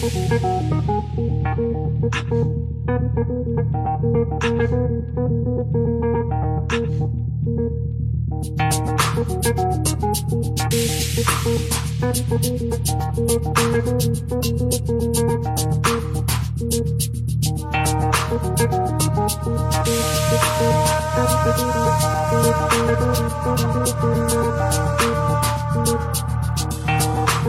The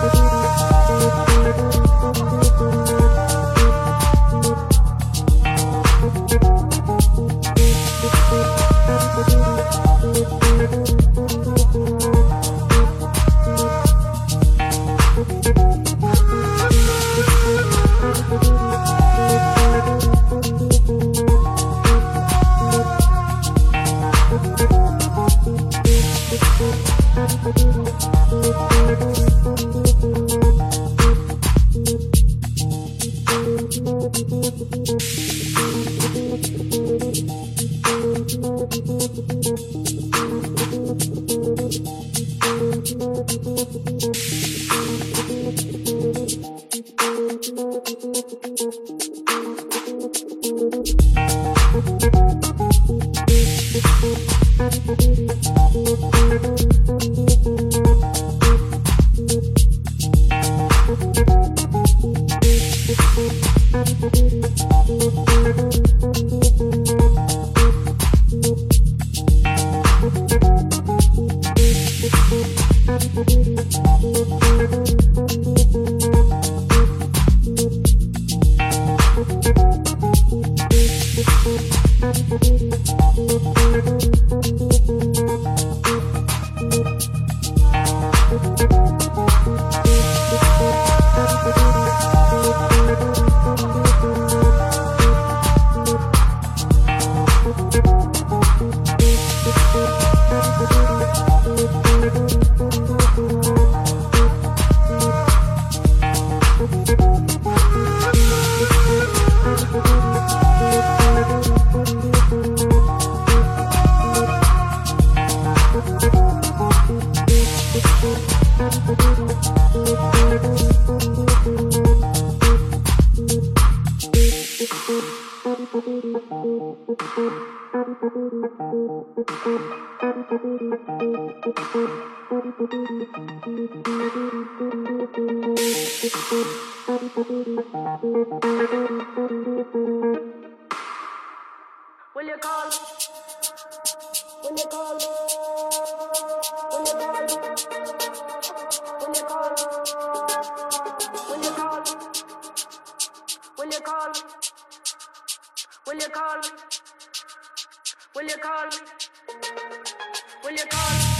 Bye. Will you call me? Will you call me? Will you call me?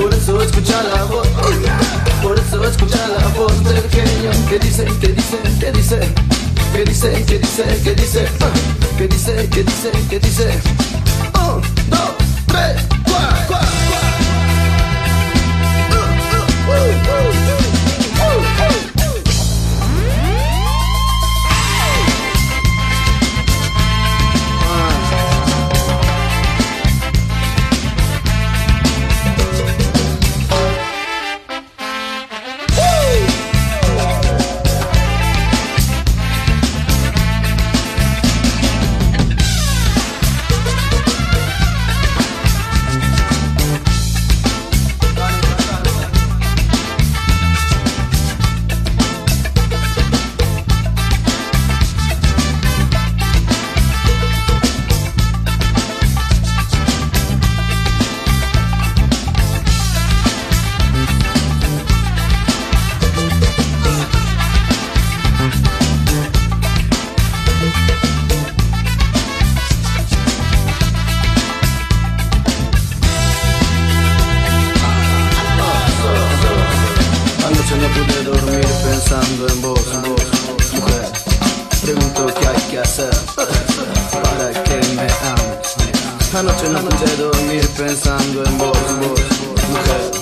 Por eso escucha la voz. Por eso escucha la voz del genio que dice, que dice, que dice. Que dice, que dice, que dice. Que dice, que dice, que dice. Oh. Esa noche no pude dormir pensando en vos, vos, mujer.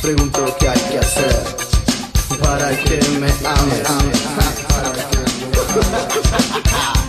Pregunto qué hay que hacer para que me ames. Para que me ames.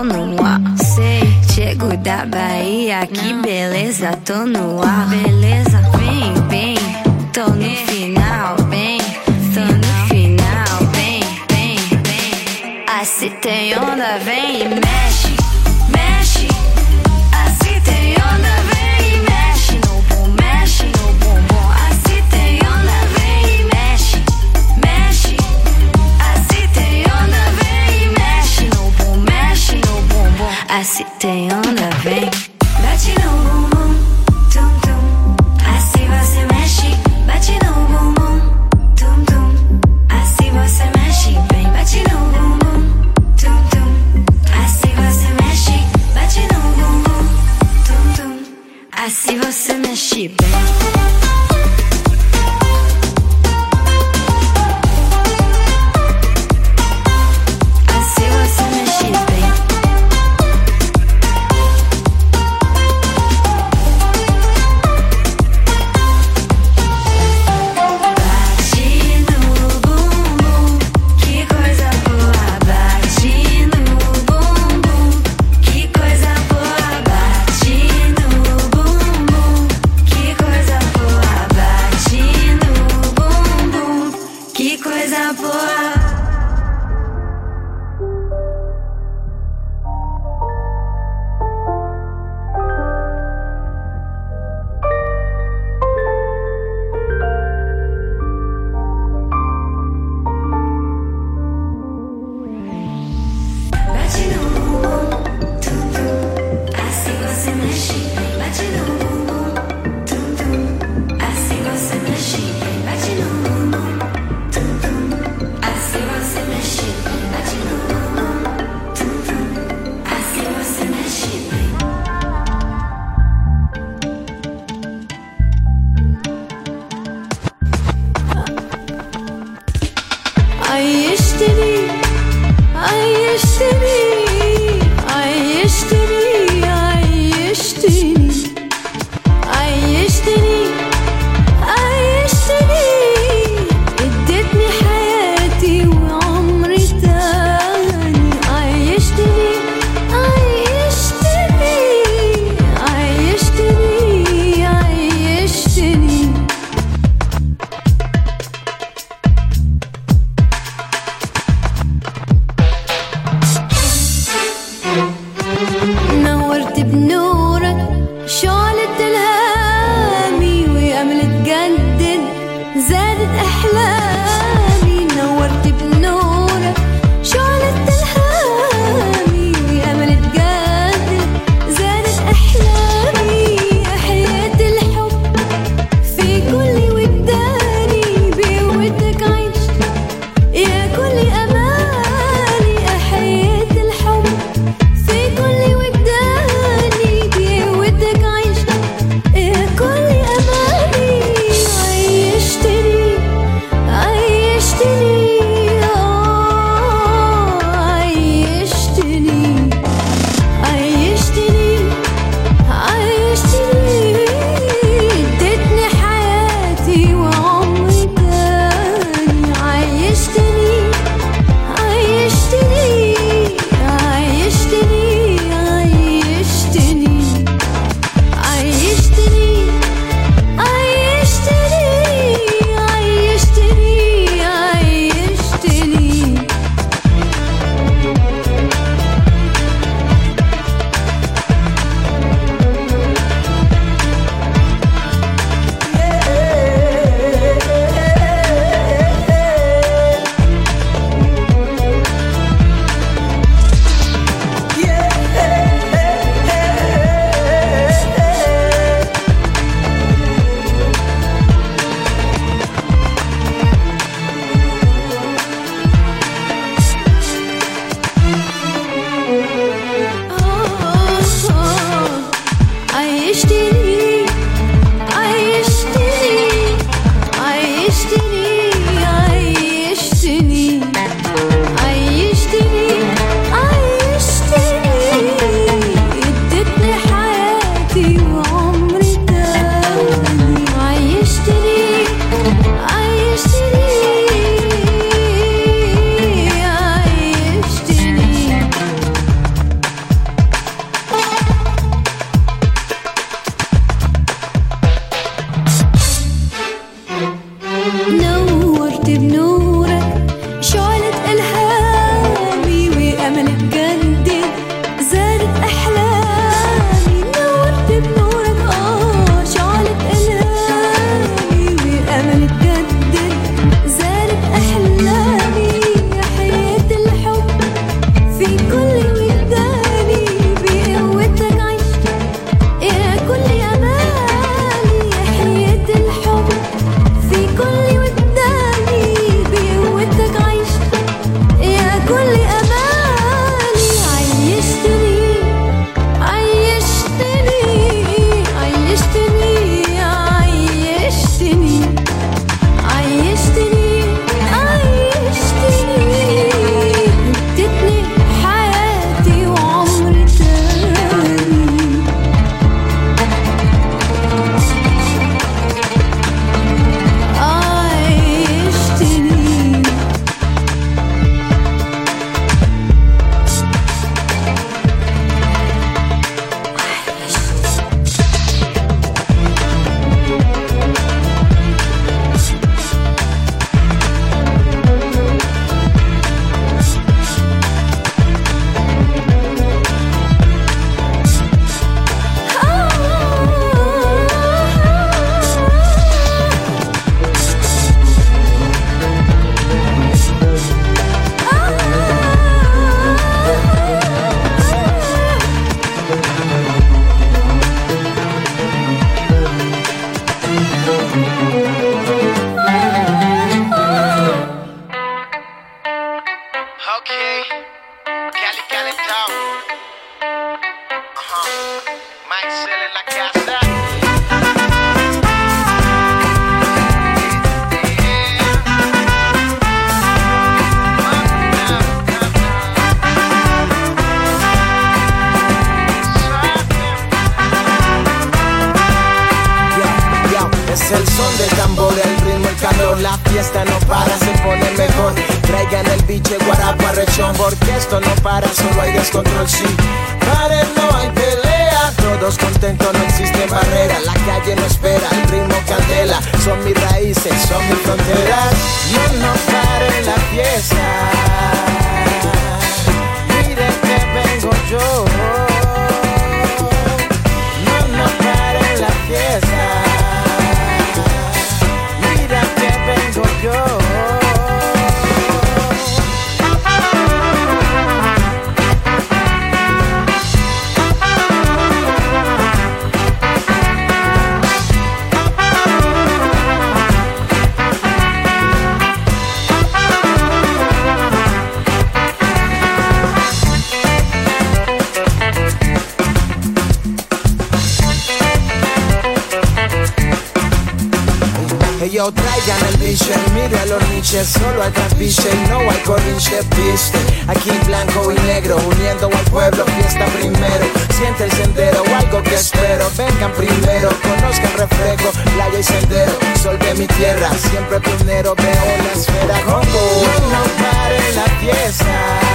tô no ar. Sei, chego da Bahia, que beleza, tô no ar. Beleza, vem, vem, tô no é. final, vem. tô no final, vem, vem, vem. Ah, se tem onda, vem e tierra, siempre pionero veo la esfera Congo. No, no pare la fiesta.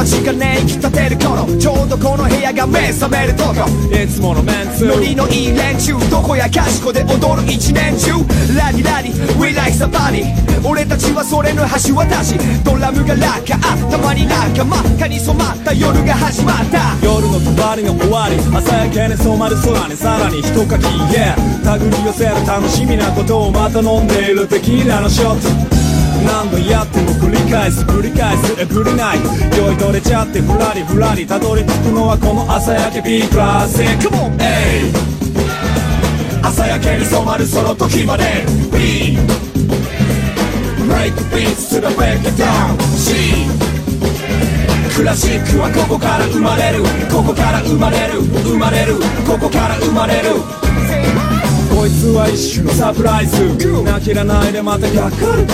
ージ間違ねき立てる頃ちょうどこの部屋が目覚めるとこ。いつものメンツ。ノリのいい連中どこやかしこで踊る一年中。ラディラディ We like somebody 俺たちはそれの橋渡し。ドラムがラッカーたまに仲間かに染まった夜が始まった。夜の帳の終わり朝焼けに染まる空にさらに一かき Yeah 手繰り寄せる楽しみなことをまた飲んでいるテキーラのショット何度やっても繰り返す繰り返す。エブリナイト酔い取れちゃってふらりふらり。たどり着くのはこの朝焼け。B クラシック Come on エイ朝焼けに染まるその時まで。B Break beats to the break it down. C! クラシックはここから生まれる。ここから生まれる。生まれる。ここから生まれる。こいつは一種のサプライズ。みんな切らないでまた明る。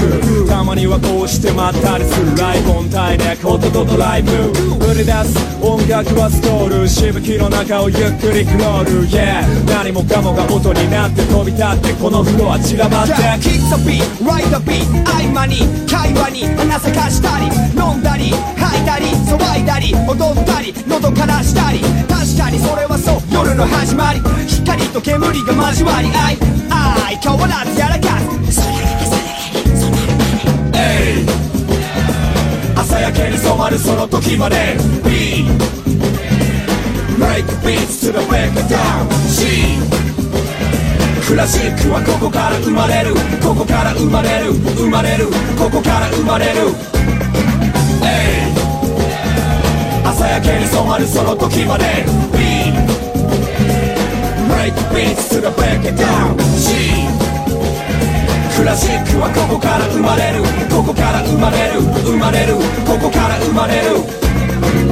くたまにはこうしてまったりする。ライブオンタイでコトとドライブ。り出す音楽はストール。しぶきの中をゆっくりクロール。Yeah 何もかもが音になって飛び立ってこのフロア散らばって。Kick the beat, ride the beat 合間に会話に花咲かしたり飲んだり吐いたり騒いだり踊ったり喉からしたり。確かにそれはそう。夜の始まり。光と煙が交わり。合い愛変わらずやらかす。朝焼けに染まるその時まで。B. Break beats to the break it down. C. クラシックはここから生まれる。ここから生まれる。生まれる。ここから生まれる。エイ朝焼けに染まるその時まで。B. Break beats to the break it down. C. クラシックはここから生まれる。ここから生まれる。生まれる。ここから生まれる。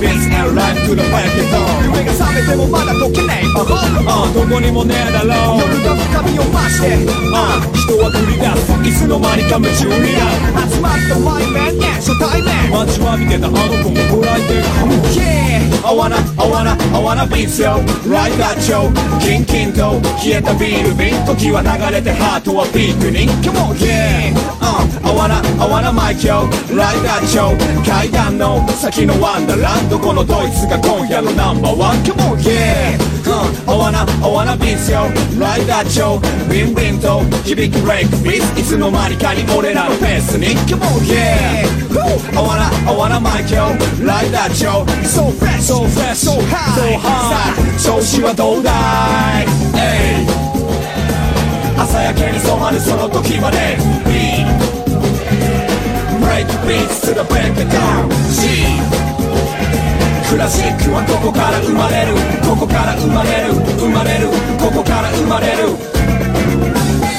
beats and rhyme to the it down 夢が覚めてもまだ解けない。ああどこにもねえだろう夜が深みを増して。あ人は繰り出すいつの間にか夢中になる集まったマイメン、yeah, 初対面。待ちわびてたあの子もこらえてる Yeah. I wanna, I wanna, I wanna beat you Right that yo キンキンと消えたビール瓶時は流れてハートはピークに Come on, yeah. Uh, I wanna, I wanna mic yo Right that yo 階段の先のワンダーランドこのドイツが今夜のナンバーワン Come on, yeah Uh, I wanna, I wanna beat yo Right that yo ビンビンと響くブレイクビーツいつの間にかに俺らのペースに Come on, yeah I wanna, I wanna mic yo Right that yo So fresh, So fresh, so high, so high さあ調子はどうだい Hey 朝焼けに染まるその時まで Beat Break beats to the break it down C クラシックはここから生まれる？ここから生まれる？生まれる？ここから生まれる？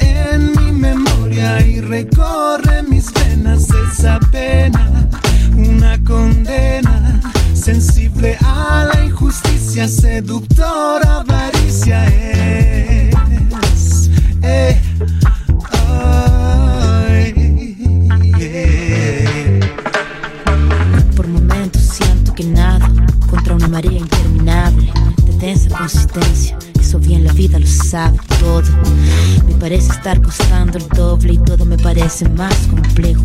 en mi memoria y recorre mis venas esa pena, una condena sensible a la injusticia, seductora avaricia. Eh. Parece más complejo.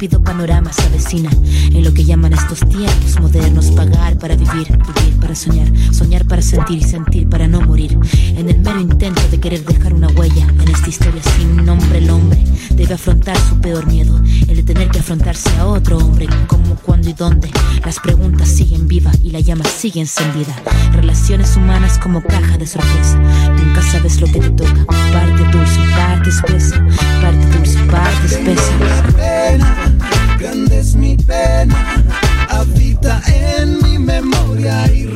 Un túpido panorama se avecina en lo que llaman estos tiempos modernos. Pagar para vivir, vivir para soñar, soñar para sentir y sentir para no morir. En el mero intento de querer dejar una huella en esta historia sin nombre, el hombre debe afrontar su peor miedo, el de tener que afrontarse a otro hombre. ¿Cómo, cuándo y dónde? Las preguntas siguen vivas y la llama sigue encendida. Relaciones humanas como caja de sorpresa. Nunca sabes lo que te toca. Parte dulce, parte espesa. Parte dulce, parte espesa. Mi pena, habita en mi memoria y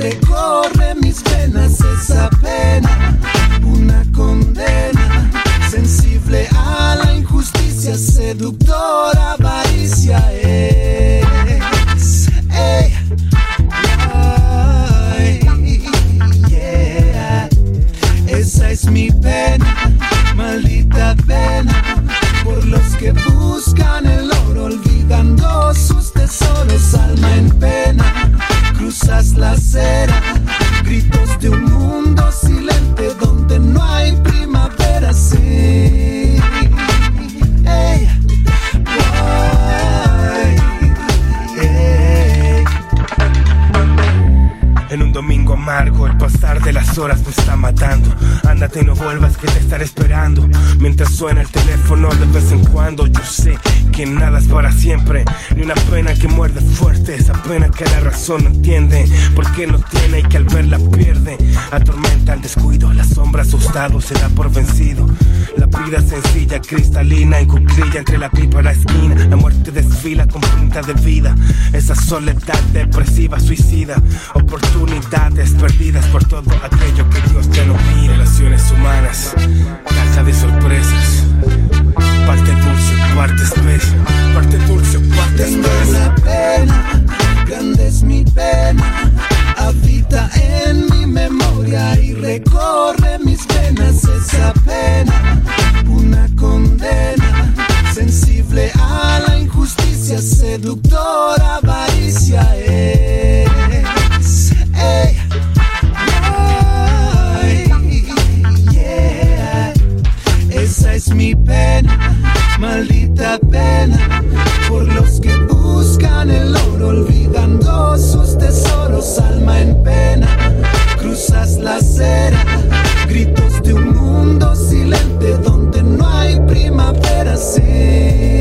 Y no vuelvas que te estaré esperando. Mientras suena el teléfono de vez en cuando, yo sé que nada es para siempre. Ni una pena que muerde fuerte, esa pena que la razón no entiende. Porque no tiene y que al verla pierde. Atormenta el descuido, la sombra asustado se da por vencido. La vida sencilla, cristalina en cuclilla entre la pipa y la esquina. La muerte desfila con pinta de vida. Esa soledad depresiva, suicida. Oportunidades perdidas por todo aquello que Dios ya no mira. Relaciones humanas, caja de sorpresas. Parte dulce, parte espesa. Parte dulce, parte espesa. pena, grande es mi pena, habita en mi memoria y recorre mis venas esa pena, una condena, sensible a la injusticia, seductora avaricia es. Mi pena, maldita pena, por los que buscan el oro, olvidando sus tesoros, alma en pena. Cruzas la acera, gritos de un mundo silente donde no hay primavera, sí.